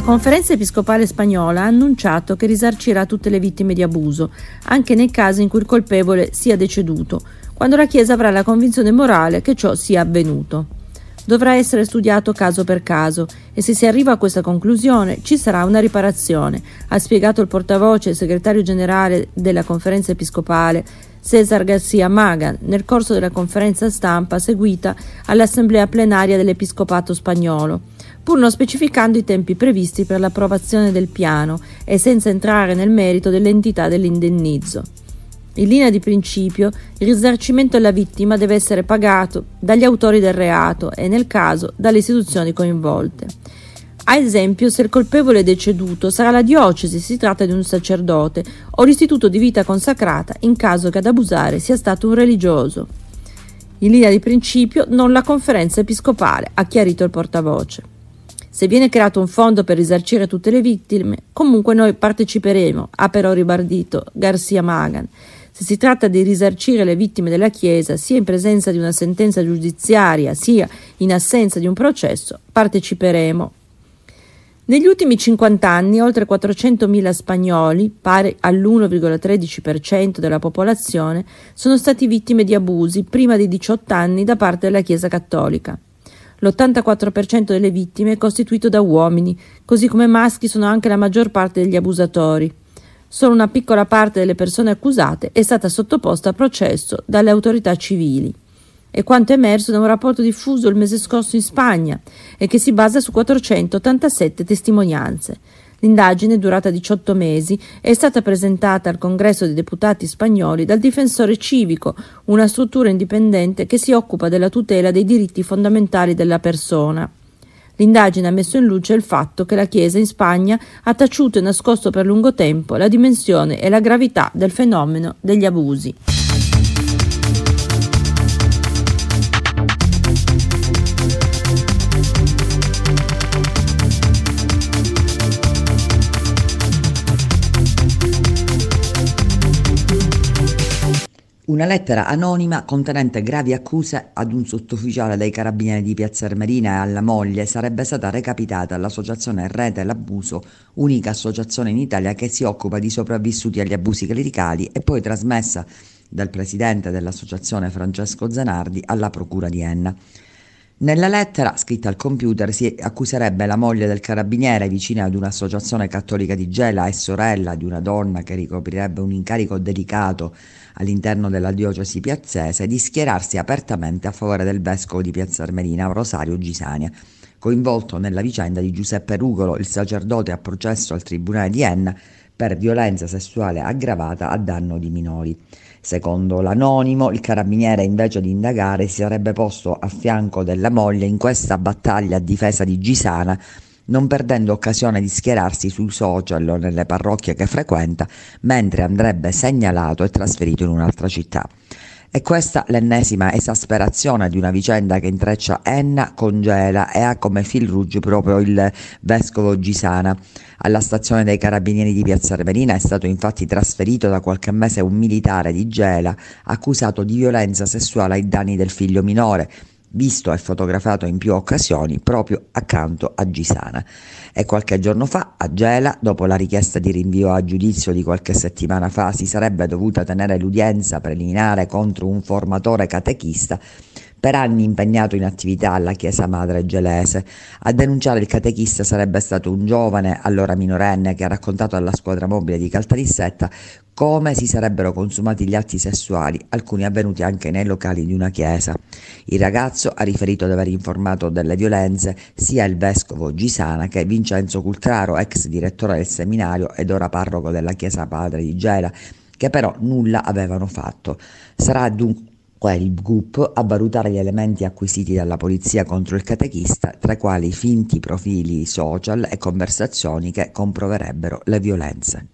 La conferenza episcopale spagnola ha annunciato che risarcirà tutte le vittime di abuso, anche nei casi in cui il colpevole sia deceduto, quando la Chiesa avrà la convinzione morale che ciò sia avvenuto. Dovrà essere studiato caso per caso e se si arriva a questa conclusione ci sarà una riparazione, ha spiegato il portavoce e segretario generale della conferenza episcopale Cesar Garcia Magan nel corso della conferenza stampa seguita all'assemblea plenaria dell'episcopato spagnolo pur non specificando i tempi previsti per l'approvazione del piano e senza entrare nel merito dell'entità dell'indennizzo. In linea di principio, il risarcimento alla vittima deve essere pagato dagli autori del reato e, nel caso, dalle istituzioni coinvolte. A esempio, se il colpevole è deceduto, sarà la diocesi, si tratta di un sacerdote, o l'istituto di vita consacrata in caso che ad abusare sia stato un religioso. In linea di principio, non la conferenza episcopale, ha chiarito il portavoce. Se viene creato un fondo per risarcire tutte le vittime, comunque noi parteciperemo, ha però ribadito Garcia Magan. Se si tratta di risarcire le vittime della Chiesa, sia in presenza di una sentenza giudiziaria, sia in assenza di un processo, parteciperemo. Negli ultimi 50 anni, oltre 400.000 spagnoli, pari all'1,13% della popolazione, sono stati vittime di abusi prima di 18 anni da parte della Chiesa cattolica. L'84% delle vittime è costituito da uomini, così come maschi sono anche la maggior parte degli abusatori. Solo una piccola parte delle persone accusate è stata sottoposta a processo dalle autorità civili. È quanto emerso da un rapporto diffuso il mese scorso in Spagna e che si basa su 487 testimonianze. L'indagine, durata 18 mesi, è stata presentata al Congresso dei Deputati spagnoli dal Difensore Civico, una struttura indipendente che si occupa della tutela dei diritti fondamentali della persona. L'indagine ha messo in luce il fatto che la Chiesa in Spagna ha taciuto e nascosto per lungo tempo la dimensione e la gravità del fenomeno degli abusi. Una lettera anonima contenente gravi accuse ad un sottufficiale dei carabinieri di Piazza Armerina e alla moglie sarebbe stata recapitata all'associazione Rete l'Abuso, unica associazione in Italia che si occupa di sopravvissuti agli abusi clericali e poi trasmessa dal presidente dell'associazione Francesco Zanardi alla procura di Enna. Nella lettera, scritta al computer, si accuserebbe la moglie del carabiniere vicina ad un'associazione cattolica di Gela e sorella di una donna che ricoprirebbe un incarico delicato all'interno della diocesi piazzese di schierarsi apertamente a favore del vescovo di Piazza Armerina, Rosario Gisania, coinvolto nella vicenda di Giuseppe Rugolo, il sacerdote a processo al Tribunale di Enna per violenza sessuale aggravata a danno di minori. Secondo l'anonimo, il carabiniere invece di indagare si sarebbe posto a fianco della moglie in questa battaglia a difesa di Gisana non perdendo occasione di schierarsi sui social o nelle parrocchie che frequenta, mentre andrebbe segnalato e trasferito in un'altra città. È questa l'ennesima esasperazione di una vicenda che intreccia Enna con Gela e ha come fil rouge proprio il vescovo Gisana. Alla stazione dei carabinieri di Piazza Armerina è stato infatti trasferito da qualche mese un militare di Gela accusato di violenza sessuale ai danni del figlio minore, visto e fotografato in più occasioni proprio accanto a Gisana. E qualche giorno fa, a Gela, dopo la richiesta di rinvio a giudizio di qualche settimana fa, si sarebbe dovuta tenere l'udienza preliminare contro un formatore catechista per anni impegnato in attività alla Chiesa Madre gelese. A denunciare il catechista sarebbe stato un giovane, allora minorenne, che ha raccontato alla squadra mobile di Caltanissetta come si sarebbero consumati gli atti sessuali, alcuni avvenuti anche nei locali di una chiesa. Il ragazzo ha riferito di aver informato delle violenze sia il vescovo Gisana che Vincenzo Cultraro, ex direttore del seminario ed ora parroco della chiesa padre di Gela, che però nulla avevano fatto. Sarà dunque il GUP a valutare gli elementi acquisiti dalla polizia contro il catechista, tra i quali finti profili social e conversazioni che comproverebbero le violenze.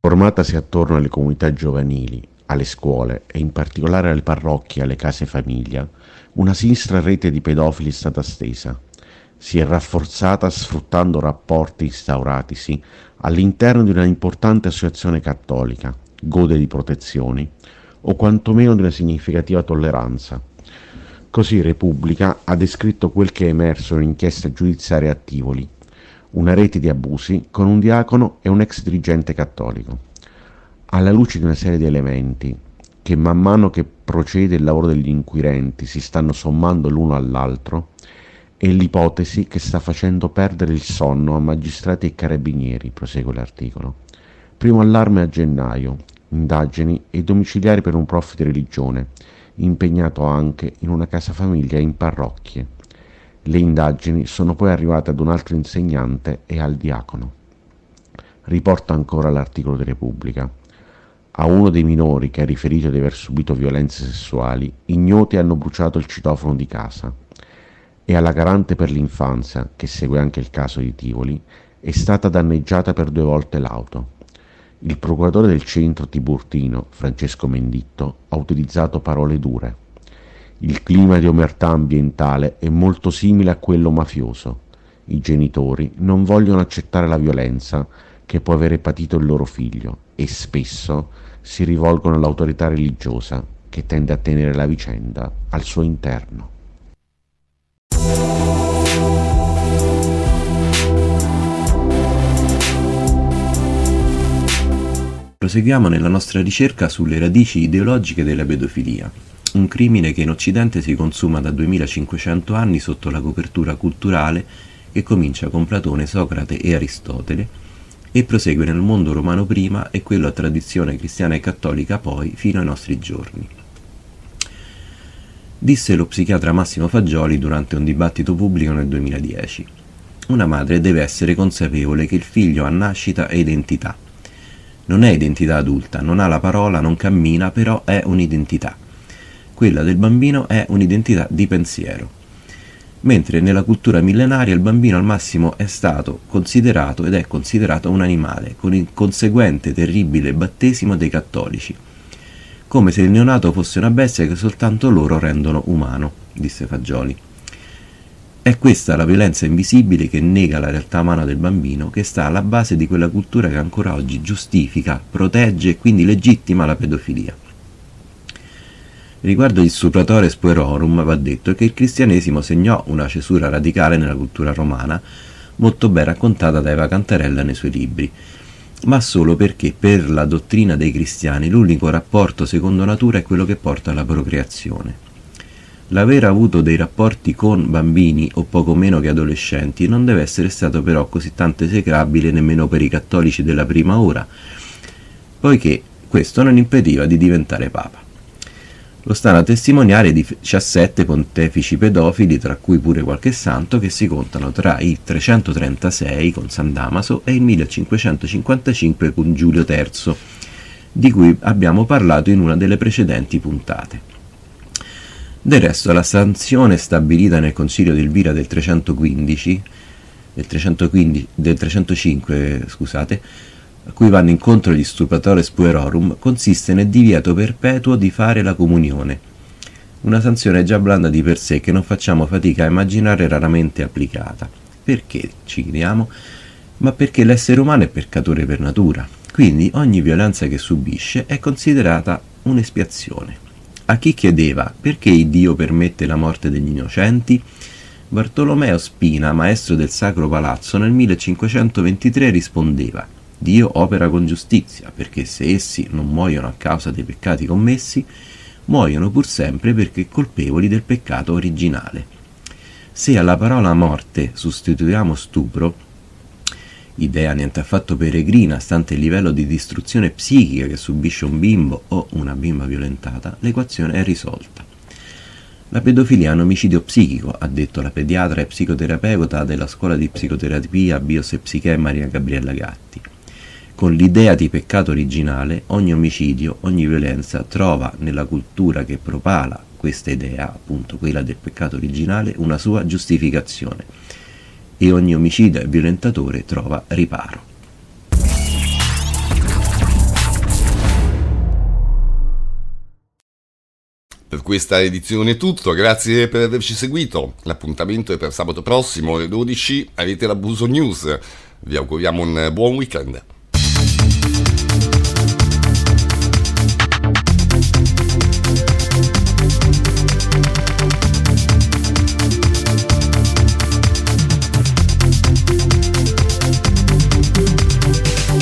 Formatasi attorno alle comunità giovanili, alle scuole e in particolare alle parrocchie e alle case famiglia, una sinistra rete di pedofili è stata stesa. si è rafforzata sfruttando rapporti instauratisi all'interno di una importante associazione cattolica, gode di protezioni o quantomeno di una significativa tolleranza. Così Repubblica ha descritto quel che è emerso in inchiesta giudiziaria a Tivoli, una rete di abusi con un diacono e un ex dirigente cattolico. Alla luce di una serie di elementi che man mano che procede il lavoro degli inquirenti si stanno sommando l'uno all'altro, è l'ipotesi che sta facendo perdere il sonno a magistrati e carabinieri, prosegue l'articolo. Primo allarme a gennaio, indagini e domiciliari per un prof di religione, impegnato anche in una casa famiglia in parrocchie. Le indagini sono poi arrivate ad un altro insegnante e al diacono. Riporta ancora l'articolo di Repubblica. A uno dei minori che ha riferito di aver subito violenze sessuali, ignoti hanno bruciato il citofono di casa. E alla garante per l'infanzia, che segue anche il caso di Tivoli, è stata danneggiata per due volte l'auto. Il procuratore del centro tiburtino, Francesco Menditto, ha utilizzato parole dure. Il clima di omertà ambientale è molto simile a quello mafioso. I genitori non vogliono accettare la violenza che può avere patito il loro figlio e spesso si rivolgono all'autorità religiosa che tende a tenere la vicenda al suo interno. Proseguiamo nella nostra ricerca sulle radici ideologiche della pedofilia, un crimine che in Occidente si consuma da 2500 anni sotto la copertura culturale che comincia con Platone, Socrate e Aristotele e prosegue nel mondo romano prima e quello a tradizione cristiana e cattolica poi fino ai nostri giorni. Disse lo psichiatra Massimo Fagioli durante un dibattito pubblico nel 2010. Una madre deve essere consapevole che il figlio ha nascita e identità non è identità adulta, non ha la parola, non cammina, però è un'identità. Quella del bambino è un'identità di pensiero. Mentre nella cultura millenaria il bambino al massimo è stato considerato ed è considerato un animale, con il conseguente terribile battesimo dei cattolici. Come se il neonato fosse una bestia che soltanto loro rendono umano, disse Fagioli. È questa la violenza invisibile che nega la realtà umana del bambino, che sta alla base di quella cultura che ancora oggi giustifica, protegge e quindi legittima la pedofilia. Riguardo il supratore Puerorum va detto che il cristianesimo segnò una cesura radicale nella cultura romana, molto ben raccontata da Eva Cantarella nei suoi libri, ma solo perché per la dottrina dei cristiani l'unico rapporto secondo natura è quello che porta alla procreazione. L'aver avuto dei rapporti con bambini o poco meno che adolescenti non deve essere stato però così tanto esecrabile nemmeno per i cattolici della prima ora, poiché questo non impediva di diventare papa. Lo stanno a testimoniare 17 pontefici pedofili, tra cui pure qualche santo, che si contano tra il 336 con San Damaso e il 1555 con Giulio III, di cui abbiamo parlato in una delle precedenti puntate. Del resto, la sanzione stabilita nel Consiglio d'Elvira del 315, del, 315, del 305, scusate, a cui vanno incontro gli stupratores puerorum, consiste nel divieto perpetuo di fare la comunione. Una sanzione già blanda di per sé che non facciamo fatica a immaginare raramente applicata. Perché, ci chiediamo? Ma perché l'essere umano è peccatore per natura, quindi ogni violenza che subisce è considerata un'espiazione. A chi chiedeva perché Dio permette la morte degli innocenti? Bartolomeo Spina, maestro del Sacro Palazzo, nel 1523 rispondeva Dio opera con giustizia, perché se essi non muoiono a causa dei peccati commessi, muoiono pur sempre perché colpevoli del peccato originale. Se alla parola morte sostituiamo stupro, idea niente affatto peregrina, stante il livello di distruzione psichica che subisce un bimbo o una bimba violentata, l'equazione è risolta. La pedofilia è un omicidio psichico, ha detto la pediatra e psicoterapeuta della scuola di psicoterapia Bios e Psiche Maria Gabriella Gatti. Con l'idea di peccato originale, ogni omicidio, ogni violenza trova nella cultura che propala questa idea, appunto quella del peccato originale, una sua giustificazione e ogni omicida e violentatore trova riparo. Per questa edizione è tutto, grazie per averci seguito. L'appuntamento è per sabato prossimo alle 12, avete l'abuso news. Vi auguriamo un buon weekend.